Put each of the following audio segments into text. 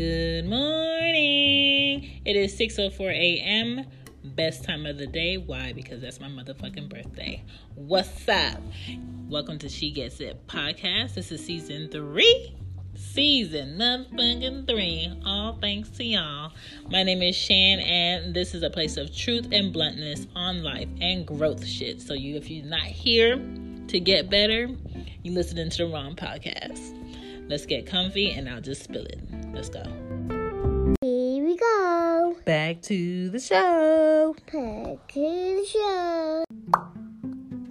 Good morning. It is 6:04 a.m. Best time of the day. Why? Because that's my motherfucking birthday. What's up? Welcome to She Gets It podcast. This is season 3. Season motherfucking 3. All thanks to y'all. My name is Shan and this is a place of truth and bluntness on life and growth shit. So you if you're not here to get better, you're listening to the wrong podcast. Let's get comfy and I'll just spill it. Let's go. Here we go. Back to the show. Back to the show.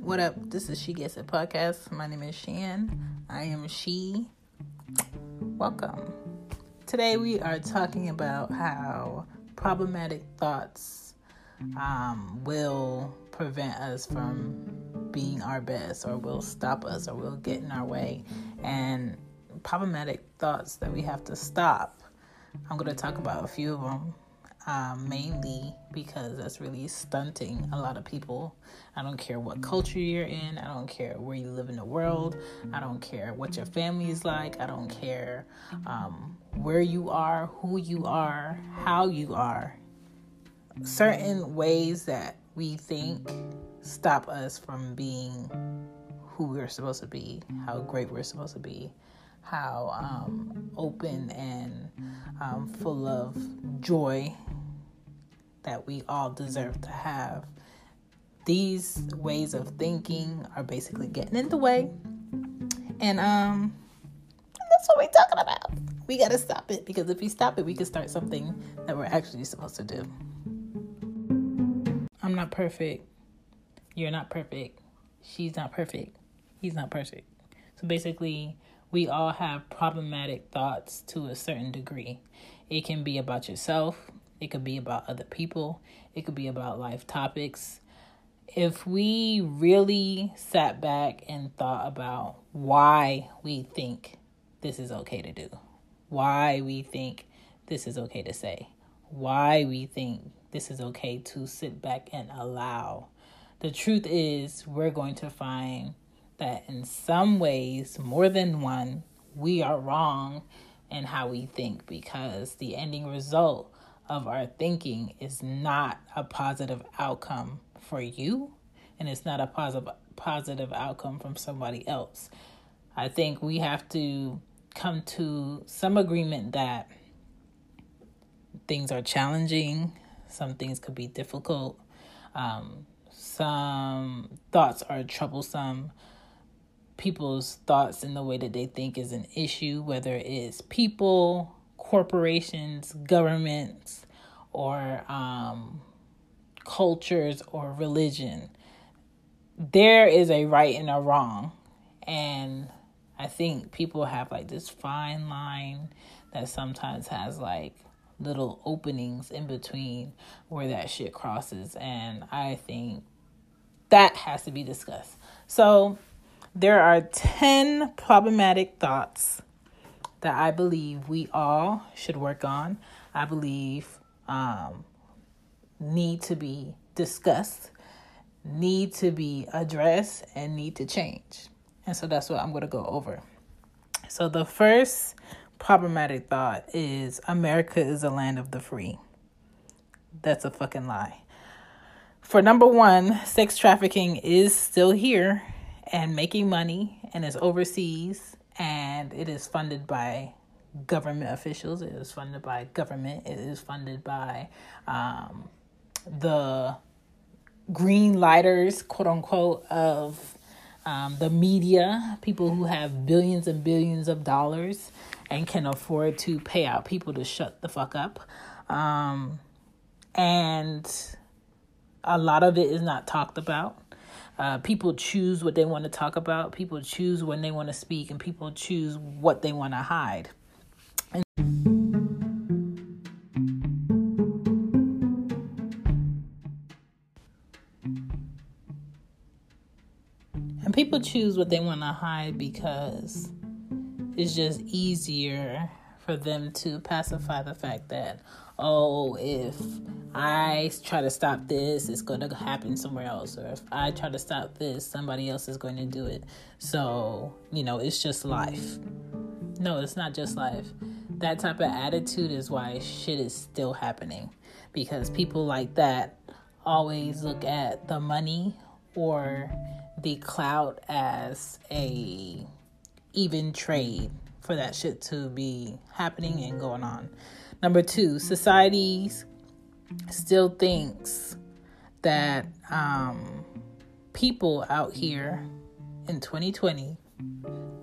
What up? This is She Gets It podcast. My name is Shan. I am She. Welcome. Today we are talking about how problematic thoughts um, will prevent us from being our best or will stop us or will get in our way. And problematic thoughts that we have to stop. I'm going to talk about a few of them, um, mainly because that's really stunting a lot of people. I don't care what culture you're in, I don't care where you live in the world, I don't care what your family is like, I don't care um, where you are, who you are, how you are. Certain ways that we think stop us from being who we're supposed to be, how great we're supposed to be how um, open and um, full of joy that we all deserve to have. These ways of thinking are basically getting in the way, and um, that's what we're talking about. We got to stop it because if we stop it, we can start something that we're actually supposed to do. I'm not perfect. You're not perfect. She's not perfect. He's not perfect. So basically, we all have problematic thoughts to a certain degree. It can be about yourself, it could be about other people, it could be about life topics. If we really sat back and thought about why we think this is okay to do, why we think this is okay to say, why we think this is okay to sit back and allow, the truth is we're going to find that in some ways, more than one, we are wrong in how we think because the ending result of our thinking is not a positive outcome for you and it's not a positive positive outcome from somebody else. I think we have to come to some agreement that things are challenging, some things could be difficult, um, some thoughts are troublesome, people's thoughts and the way that they think is an issue, whether it's people, corporations, governments, or um, cultures or religion. There is a right and a wrong. And I think people have like this fine line that sometimes has like little openings in between where that shit crosses. And I think that has to be discussed. So there are 10 problematic thoughts that I believe we all should work on. I believe um, need to be discussed, need to be addressed, and need to change. And so that's what I'm going to go over. So the first problematic thought is America is a land of the free. That's a fucking lie. For number one, sex trafficking is still here and making money and is overseas and it is funded by government officials it is funded by government it is funded by um, the green lighters quote unquote of um, the media people who have billions and billions of dollars and can afford to pay out people to shut the fuck up. Um, and a lot of it is not talked about uh, people choose what they want to talk about. People choose when they want to speak, and people choose what they want to hide. And, and people choose what they want to hide because it's just easier for them to pacify the fact that, oh, if I try to stop this, it's going to happen somewhere else. Or if I try to stop this, somebody else is going to do it. So, you know, it's just life. No, it's not just life. that type of attitude is why shit is still happening because people like that always look at the money or the clout as a even trade for that shit to be happening and going on. Number two, societies still thinks that um, people out here in 2020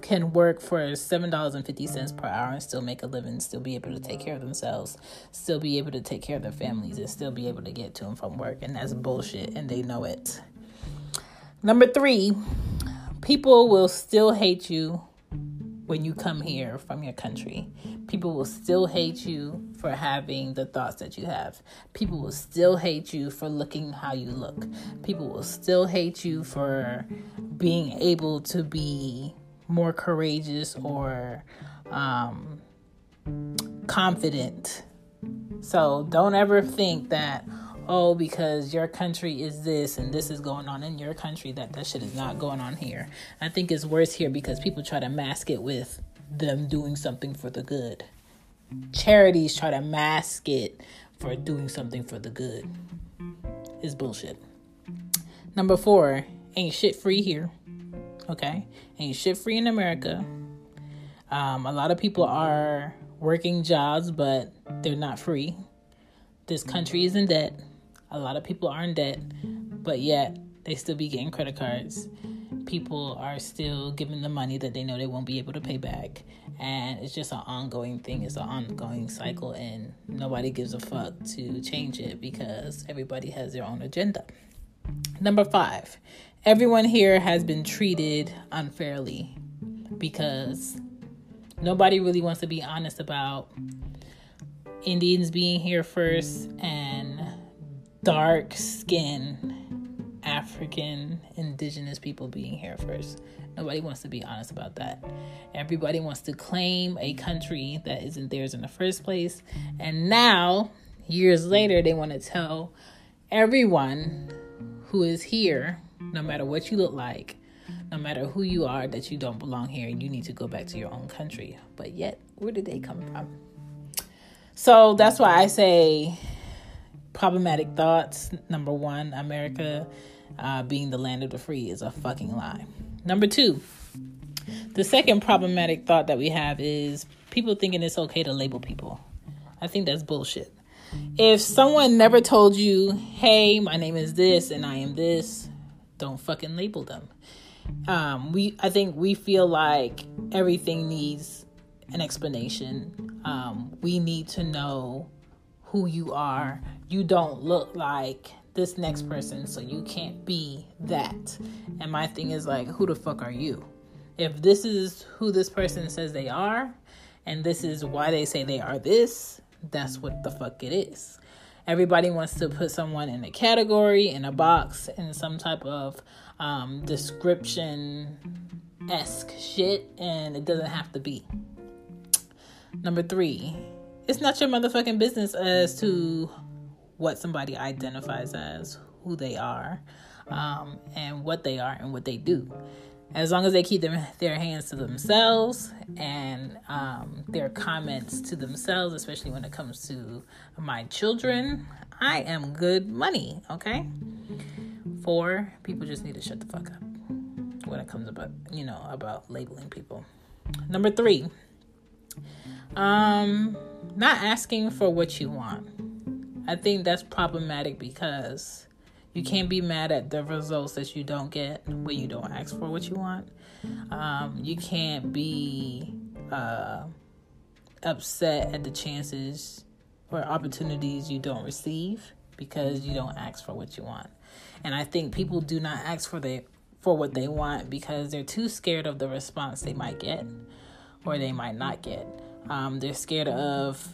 can work for seven dollars and fifty cents per hour and still make a living, still be able to take care of themselves, still be able to take care of their families, and still be able to get to and from work. And that's bullshit, and they know it. Number three, people will still hate you when you come here from your country. People will still hate you for having the thoughts that you have. People will still hate you for looking how you look. People will still hate you for being able to be more courageous or um, confident. So don't ever think that oh because your country is this and this is going on in your country that that shit is not going on here. I think it's worse here because people try to mask it with them doing something for the good. Charities try to mask it for doing something for the good. It's bullshit. Number 4, ain't shit free here. Okay? Ain't shit free in America. Um, a lot of people are working jobs, but they're not free. This country is in debt. A lot of people are in debt, but yet they still be getting credit cards. People are still giving the money that they know they won't be able to pay back. And it's just an ongoing thing, it's an ongoing cycle, and nobody gives a fuck to change it because everybody has their own agenda. Number five, everyone here has been treated unfairly because nobody really wants to be honest about Indians being here first and dark skin African indigenous people being here first. Nobody wants to be honest about that. Everybody wants to claim a country that isn't theirs in the first place. And now, years later, they want to tell everyone who is here, no matter what you look like, no matter who you are, that you don't belong here and you need to go back to your own country. But yet, where did they come from? So that's why I say problematic thoughts. Number one, America uh, being the land of the free is a fucking lie. Number two, the second problematic thought that we have is people thinking it's okay to label people. I think that's bullshit. If someone never told you, hey, my name is this and I am this, don't fucking label them. Um, we, I think we feel like everything needs an explanation. Um, we need to know who you are. You don't look like this next person, so you can't be that. And my thing is like, who the fuck are you? If this is who this person says they are, and this is why they say they are this, that's what the fuck it is. Everybody wants to put someone in a category, in a box, in some type of um, description esque shit, and it doesn't have to be. Number three, it's not your motherfucking business as to what somebody identifies as, who they are, um, and what they are and what they do. As long as they keep them, their hands to themselves and um, their comments to themselves, especially when it comes to my children, I am good money, okay? Four, people just need to shut the fuck up when it comes about, you know, about labeling people. Number three, um, not asking for what you want. I think that's problematic because you can't be mad at the results that you don't get when you don't ask for what you want. Um, you can't be uh, upset at the chances or opportunities you don't receive because you don't ask for what you want. And I think people do not ask for the for what they want because they're too scared of the response they might get or they might not get. Um, they're scared of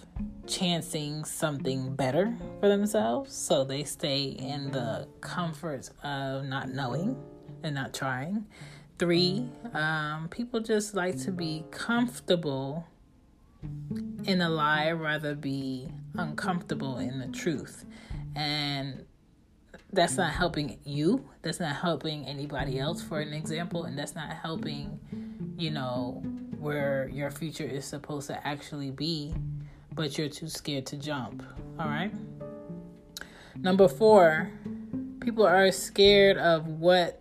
chancing something better for themselves, so they stay in the comfort of not knowing and not trying. Three, um, people just like to be comfortable in a lie rather be uncomfortable in the truth. And that's not helping you. That's not helping anybody else, for an example. And that's not helping, you know, where mm-hmm. your future is supposed to actually be, but you're too scared to jump. All right. Number four, people are scared of what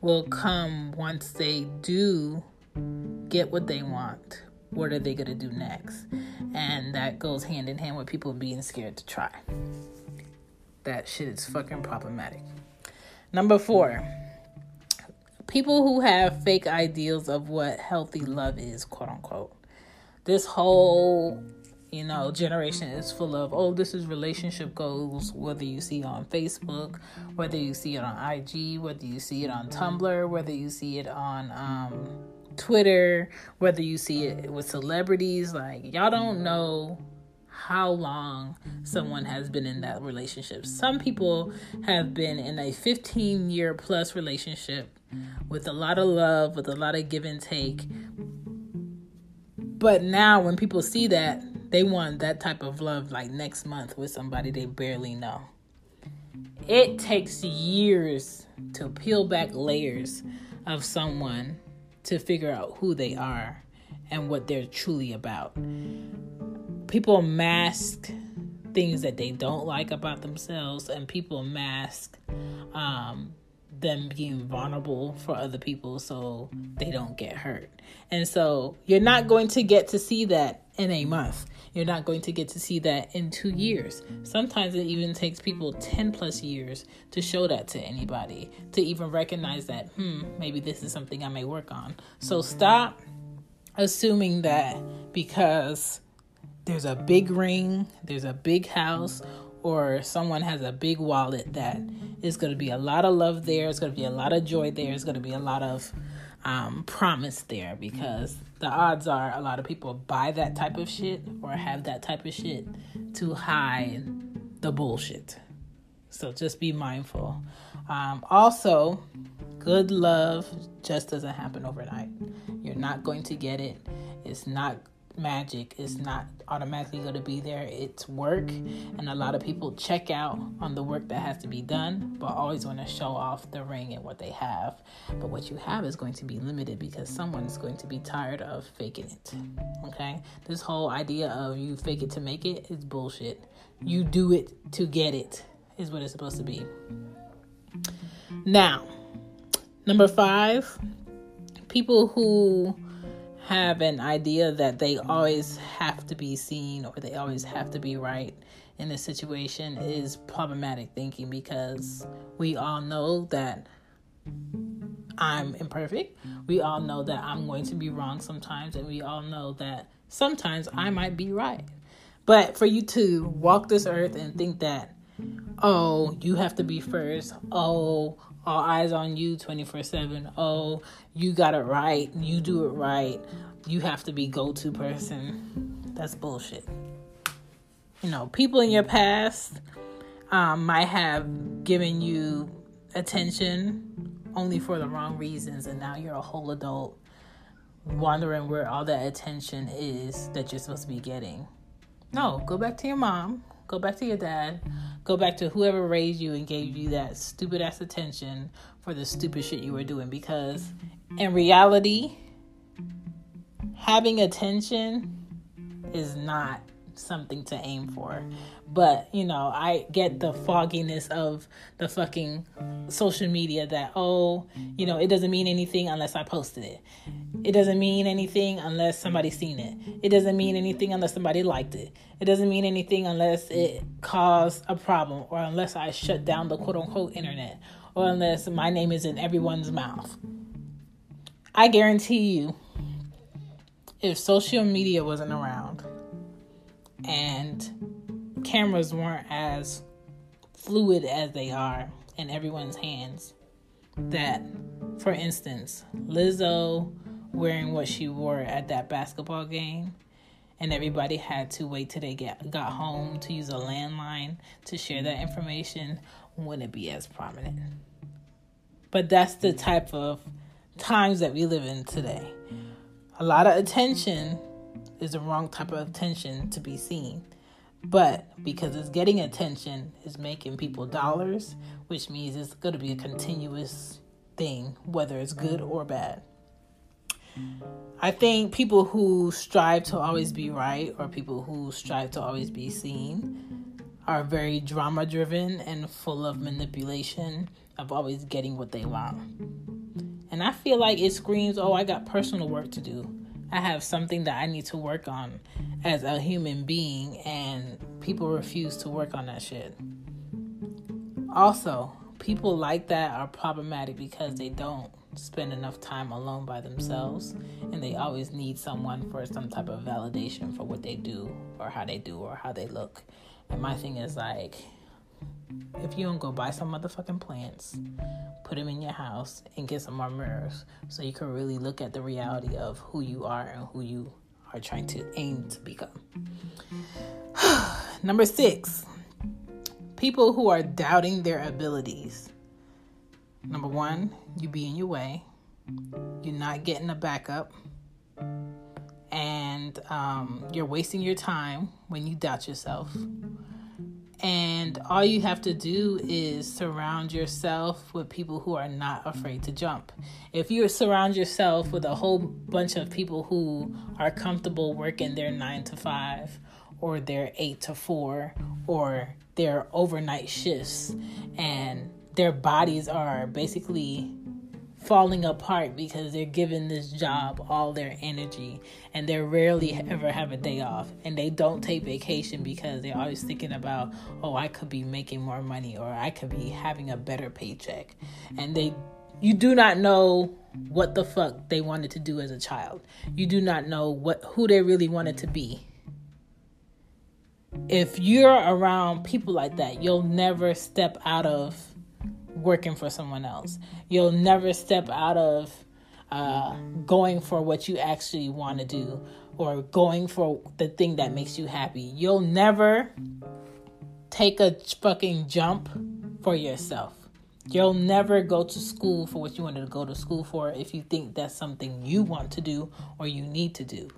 will come once they do get what they want. What are they going to do next? And that goes hand in hand with people being scared to try. That shit is fucking problematic. Number four, people who have fake ideals of what healthy love is, quote unquote. This whole you know, generation is full of, oh, this is relationship goals, whether you see it on Facebook, whether you see it on IG, whether you see it on Tumblr, whether you see it on um, Twitter, whether you see it with celebrities. Like, y'all don't know how long someone has been in that relationship. Some people have been in a 15 year plus relationship with a lot of love, with a lot of give and take. But now, when people see that, they want that type of love like next month with somebody they barely know. It takes years to peel back layers of someone to figure out who they are and what they're truly about. People mask things that they don't like about themselves, and people mask um, them being vulnerable for other people so they don't get hurt. And so you're not going to get to see that in a month. You're not going to get to see that in two years. Sometimes it even takes people 10 plus years to show that to anybody, to even recognize that, hmm, maybe this is something I may work on. So stop assuming that because there's a big ring, there's a big house, or someone has a big wallet that is going to be a lot of love there, it's going to be a lot of joy there, it's going to be a lot of um, promise there because the odds are a lot of people buy that type of shit or have that type of shit to hide the bullshit. So just be mindful. Um, also, good love just doesn't happen overnight. You're not going to get it. It's not magic is not automatically going to be there. It's work, and a lot of people check out on the work that has to be done, but always want to show off the ring and what they have. But what you have is going to be limited because someone's going to be tired of faking it. Okay? This whole idea of you fake it to make it is bullshit. You do it to get it, is what it's supposed to be. Now, number five, people who have an idea that they mm-hmm. always have to be seen or they always have to be right in a situation is problematic thinking because we all know that I'm imperfect. We all know that I'm going to be wrong sometimes, and we all know that sometimes I might be right. But for you to walk this earth and think that, oh, you have to be first, oh, all eyes on you 24 7. Oh, you got it right. You do it right. You have to be go to person. That's bullshit. You know, people in your past um, might have given you attention only for the wrong reasons, and now you're a whole adult wondering where all that attention is that you're supposed to be getting. No, go back to your mom, go back to your dad, Go back to whoever raised you and gave you that stupid ass attention for the stupid shit you were doing because in reality, having attention is not something to aim for. But, you know, I get the fogginess of the fucking social media that, oh, you know, it doesn't mean anything unless I posted it. It doesn't mean anything unless somebody's seen it. It doesn't mean anything unless somebody liked it. It doesn't mean anything unless it caused a problem or unless I shut down the quote unquote internet or unless my name is in everyone's mouth. I guarantee you, if social media wasn't around, and cameras weren't as fluid as they are in everyone's hands. That, for instance, Lizzo wearing what she wore at that basketball game, and everybody had to wait till they get got home to use a landline to share that information, wouldn't be as prominent. But that's the type of times that we live in today. A lot of attention is the wrong type of attention to be seen. But because it's getting attention, is making people dollars, which means it's going to be a continuous thing, whether it's good or bad. I think people who strive to always be right or people who strive to always be seen are very drama driven and full of manipulation of always getting what they want. And I feel like it screams, oh, I got personal work to do. I have something that I need to work on as a human being, and people refuse to work on that shit. Also, people like that are problematic because they don't spend enough time alone by themselves and they always need someone for some type of validation for what they do or how they do or how they look. And my thing is like, if you don't go buy some motherfucking plants, put them in your house, and get some more mirrors so you can really look at the reality of who you are and who you are trying to aim to become. Number six, people who are doubting their abilities. Number one, you be in your way. You're not getting a backup. And um, you're wasting your time when you doubt yourself. And all you have to do is surround yourself with people who are not afraid to jump. If you surround yourself with a whole bunch of people who are comfortable working their nine to five or their eight to four or their overnight shifts and their bodies are basically falling apart because they're giving this job all their energy and they rarely ever have a day off. And they don't take vacation because they're always thinking about oh I could be making more money or I could be having a better paycheck. And they you do not know what the fuck they wanted to do as a child. You do not know what who they really wanted to be. If you're around people like that you'll never step out of working for someone else. You'll never step out of uh, going for what you actually want to do or going for the thing that makes you happy. You'll never take a fucking jump for yourself. You'll never go to school for what you wanted to go to school for if you think that's something you want to do or you need to do.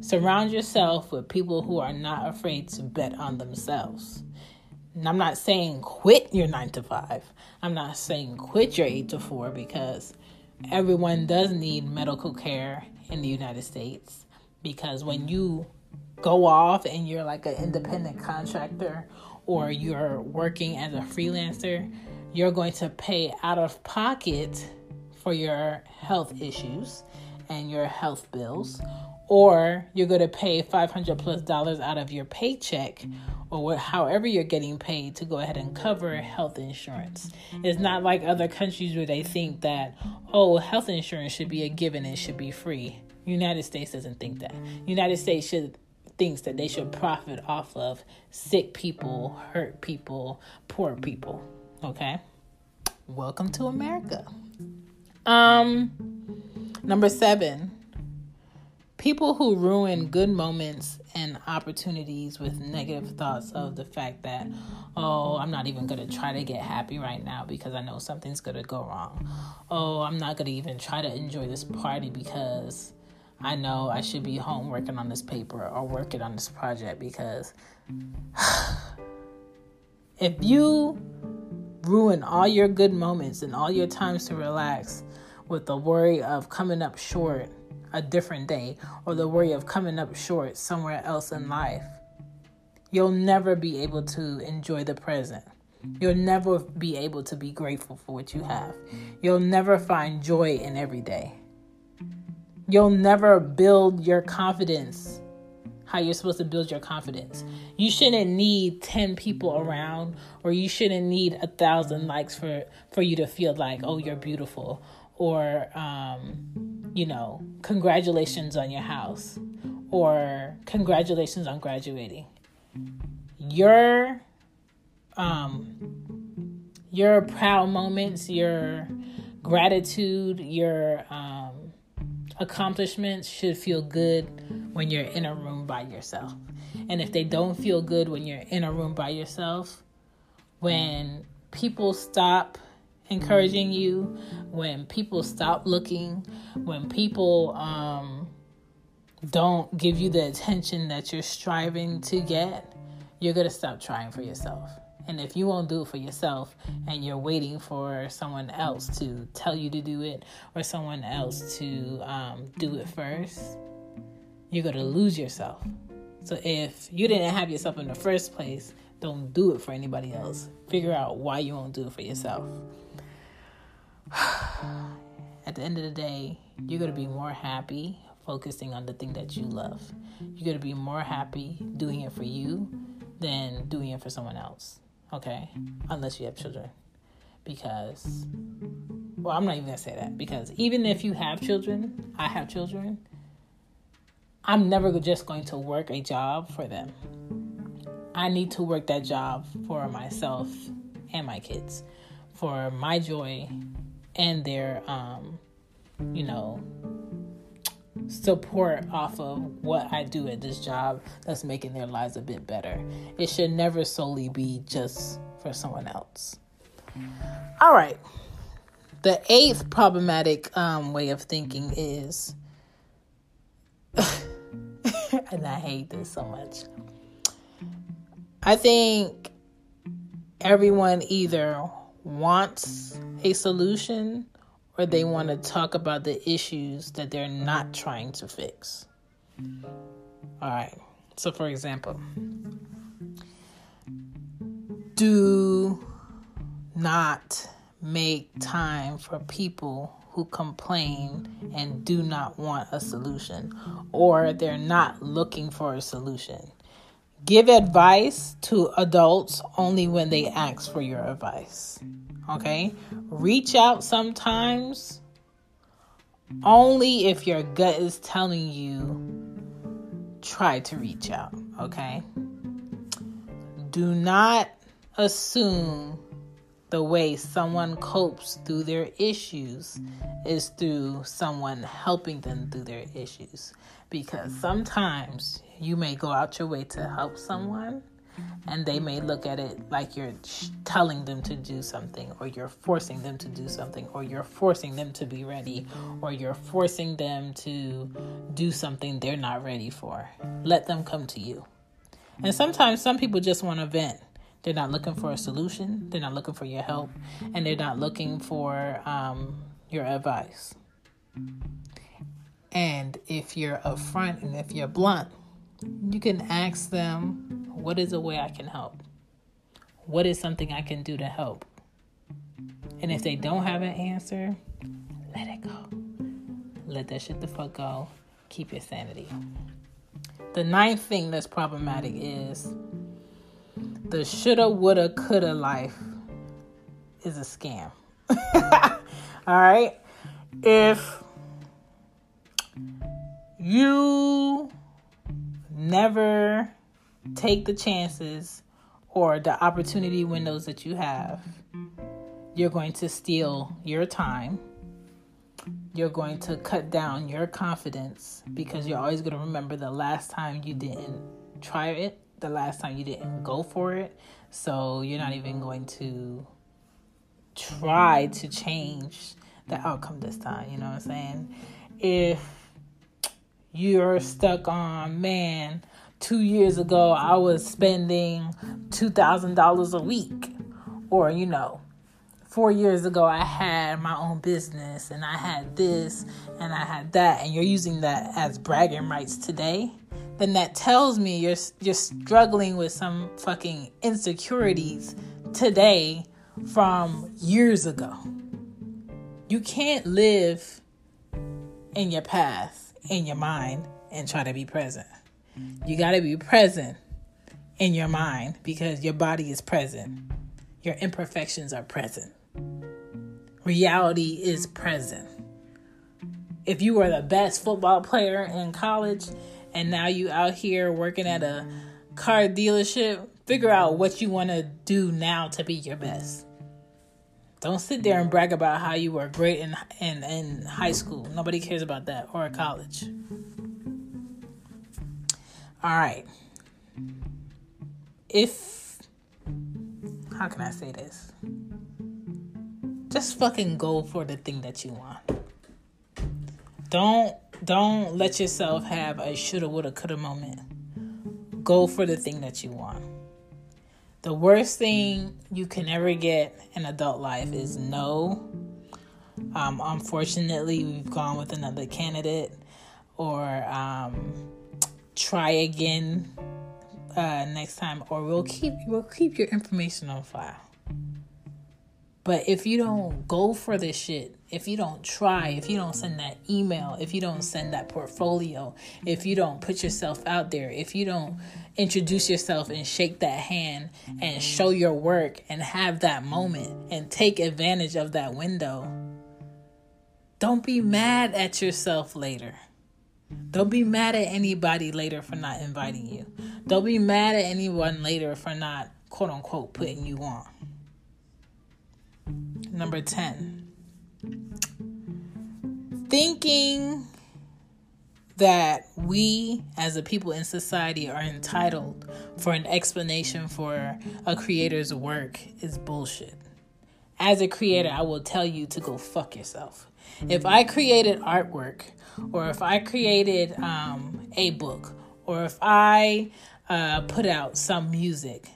Surround yourself with people who are not afraid to bet on themselves. And I'm not saying quit your nine to five. I'm not saying quit your eight to four because everyone does need medical care in the United States. Because when you go off and you're like an independent contractor or you're working as a freelancer, you're going to pay out of pocket for your health issues and your health bills or you're going to pay 500 plus dollars out of your paycheck or however you're getting paid to go ahead and cover health insurance. It's not like other countries where they think that, oh, health insurance should be a given and should be free. United States doesn't think that. United States should thinks that they should profit off of sick people, hurt people, poor people. Okay? Welcome to America. Um number 7 people who ruin good moments and opportunities with negative thoughts of the fact that, oh, I'm not even going to try to get happy right now because I know something's going to go wrong. Oh, I'm not going to even try to enjoy this party because I know I should be home working on this paper or working on this project because if you ruin all your good moments and all your times to relax with the worry of coming up short a different day or the worry of coming up short somewhere else in life, you'll never be able to enjoy the present. You'll never be able to be grateful for what you have. You'll never find joy in every day. You'll never build your confidence how you're supposed to build your confidence. You shouldn't need 10 people around or you shouldn't need a thousand likes for for you to feel like, "Oh, you're beautiful." Or um you know, congratulations on your house or congratulations on graduating. Your um your proud moments, your gratitude, your um accomplishments should feel good when you're in a room by yourself. And if they don't feel good when you're in a room by yourself, when people stop encouraging you, when people stop looking, when people um, don't give you the attention that you're striving to get, you're going to stop trying for yourself. And if you won't do it for yourself and you're waiting for someone else to tell you to do it or someone else to um, do it first, you're going to lose yourself. So if you didn't have yourself in the first place, don't do it for anybody else. Figure out why you won't do it for yourself. At the end of the day, you're going to be more happy focusing on the thing that you love. You're going to be more happy doing it for you than doing it for someone else. Okay? Unless you have children. Because, well, I'm not even going to say that. Because even if you have children, I have children, I'm never just going to work a job for them. I need to work that job for myself and my kids, for my joy and their, um, you know, support off of what I do at this job that's making their lives a bit better. It should never solely be just for someone else. All right. The eighth problematic um, way of thinking is, and I hate this so much. I think everyone either wants a solution or they want to talk about the issues that they're not trying to fix. All right. So, for example, do not make time for people who complain and do not want a solution, or they're not looking for a solution. Give advice to adults only when they ask for your advice. Okay? Reach out sometimes only if your gut is telling you try to reach out. Okay? Do not assume the way someone copes through their issues is through someone helping them through their issues. Because sometimes you may go out your way to help someone and they may look at it like you're telling them to do something or you're forcing them to do something or you're forcing them to be ready or you're forcing them to do something they're not ready for. Let them come to you. And sometimes some people just want to vent. They're not looking for a solution. They're not looking for your help. And they're not looking for um, your advice. And if you're upfront and if you're blunt you can ask them, What is a way I can help? What is something I can do to help? And if they don't have an answer, let it go. Let that shit the fuck go. Keep your sanity. The ninth thing that's problematic is the shoulda, woulda, coulda life is a scam. All right? If you never take the chances or the opportunity windows that you have, you're going to steal your time. You're going to cut down your confidence because you're always going to remember the last time you didn't try it, the last time you didn't go for it. So you're not even going to try to change the outcome this time. You know what I'm saying? If you're stuck on, man, two years ago I was spending $2,000 a week. Or, you know, four years ago I had my own business and I had this and I had that, and you're using that as bragging rights today, then that tells me you're, you're struggling with some fucking insecurities today from years ago. You can't live in your past in your mind and try to be present. You got to be present in your mind because your body is present. Your imperfections are present. Reality is present. If you were the best football player in college and now you out here working at a car dealership, figure out what you want to do now to be your best. Don't sit there and brag about how you were great in in, in high school. Nobody cares about that or college. All right. If how can I say this? Just fucking go for the thing that you want. Don't don't let yourself have a shoulda woulda coulda moment. Go for the thing that you want. The worst thing you can ever get in adult life is no. Um, unfortunately, we've gone with another candidate, or um, try again uh, next time, or we'll keep we'll keep your information on file. But if you don't go for this shit, if you don't try, if you don't send that email, if you don't send that portfolio, if you don't put yourself out there, if you don't introduce yourself and shake that hand and show your work and have that moment and take advantage of that window, don't be mad at yourself later. Don't be mad at anybody later for not inviting you. Don't be mad at anyone later for not, quote unquote, putting you on. Number 10. Thinking that we as a people in society are entitled for an explanation for a creator's work is bullshit. As a creator, I will tell you to go fuck yourself. If I created artwork, or if I created um, a book, or if I uh, put out some music,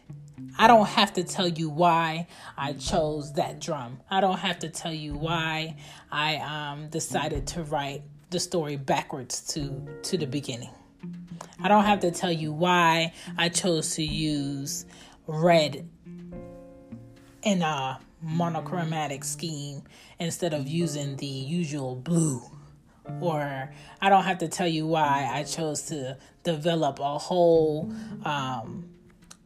I don't have to tell you why I chose that drum. I don't have to tell you why I um, decided to write the story backwards to to the beginning. I don't have to tell you why I chose to use red in a monochromatic scheme instead of using the usual blue. Or I don't have to tell you why I chose to develop a whole um,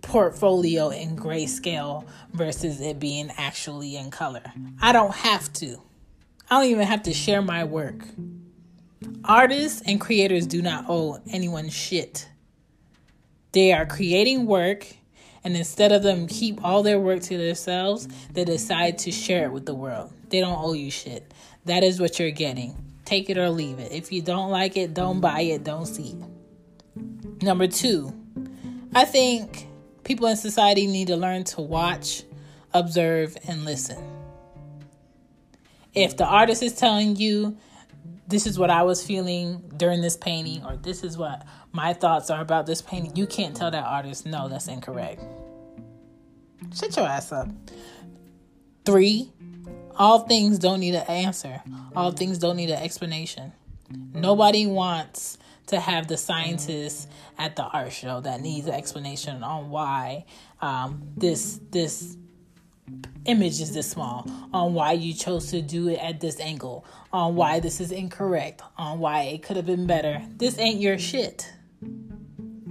portfolio in grayscale versus it being actually in color. I don't have to. I don't even have to share my work. Artists and creators do not owe anyone shit. They are creating work, and instead of them keep all their work to themselves, they decide to share it with the world. They don't owe you shit. That is what you're getting. Take it or leave it. If you don't like it, don't buy it, don't see it. Number two, I think people in society need to learn to watch, observe, and listen. If the artist is telling you, this is what I was feeling during this painting, or this is what my thoughts are about this painting, you can't tell that artist, no, that's incorrect. Shut your ass up. Three, all things don't need an answer, all things don't need an explanation. Nobody wants to have the scientists at the art show that needs an explanation on why um, this this image is this small, on why you chose to do it at this angle, on why this is incorrect, on why it could have been better. This ain't your shit.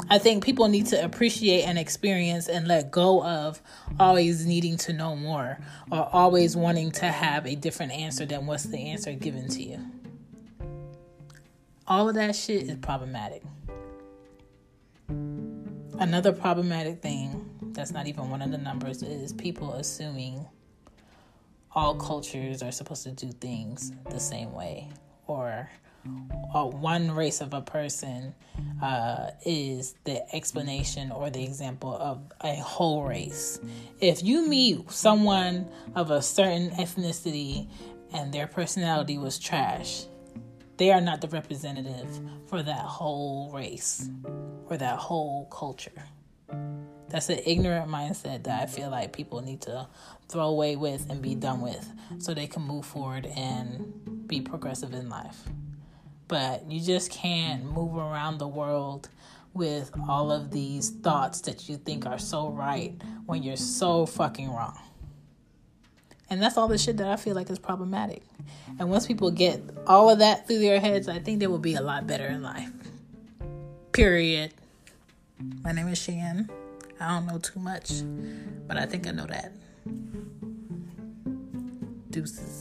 I think people need to appreciate and experience and let go of always needing to know more or always wanting to have a different answer than what's the answer given to you. All of that shit is problematic. Another problematic thing that's not even one of the numbers is people assuming all cultures are supposed to do things the same way or uh, one race of a person uh, is the explanation or the example of a whole race. If you meet someone of a certain ethnicity and their personality was trash, they are not the representative for that whole race or that whole culture. That's an ignorant mindset that I feel like people need to throw away with and be done with so they can move forward and be progressive in life. But you just can't move around the world with all of these thoughts that you think are so right when you're so fucking wrong. And that's all the shit that I feel like is problematic. And once people get all of that through their heads, I think they will be a lot better in life. Period. My name is Shan. I don't know too much, but I think I know that. Deuces.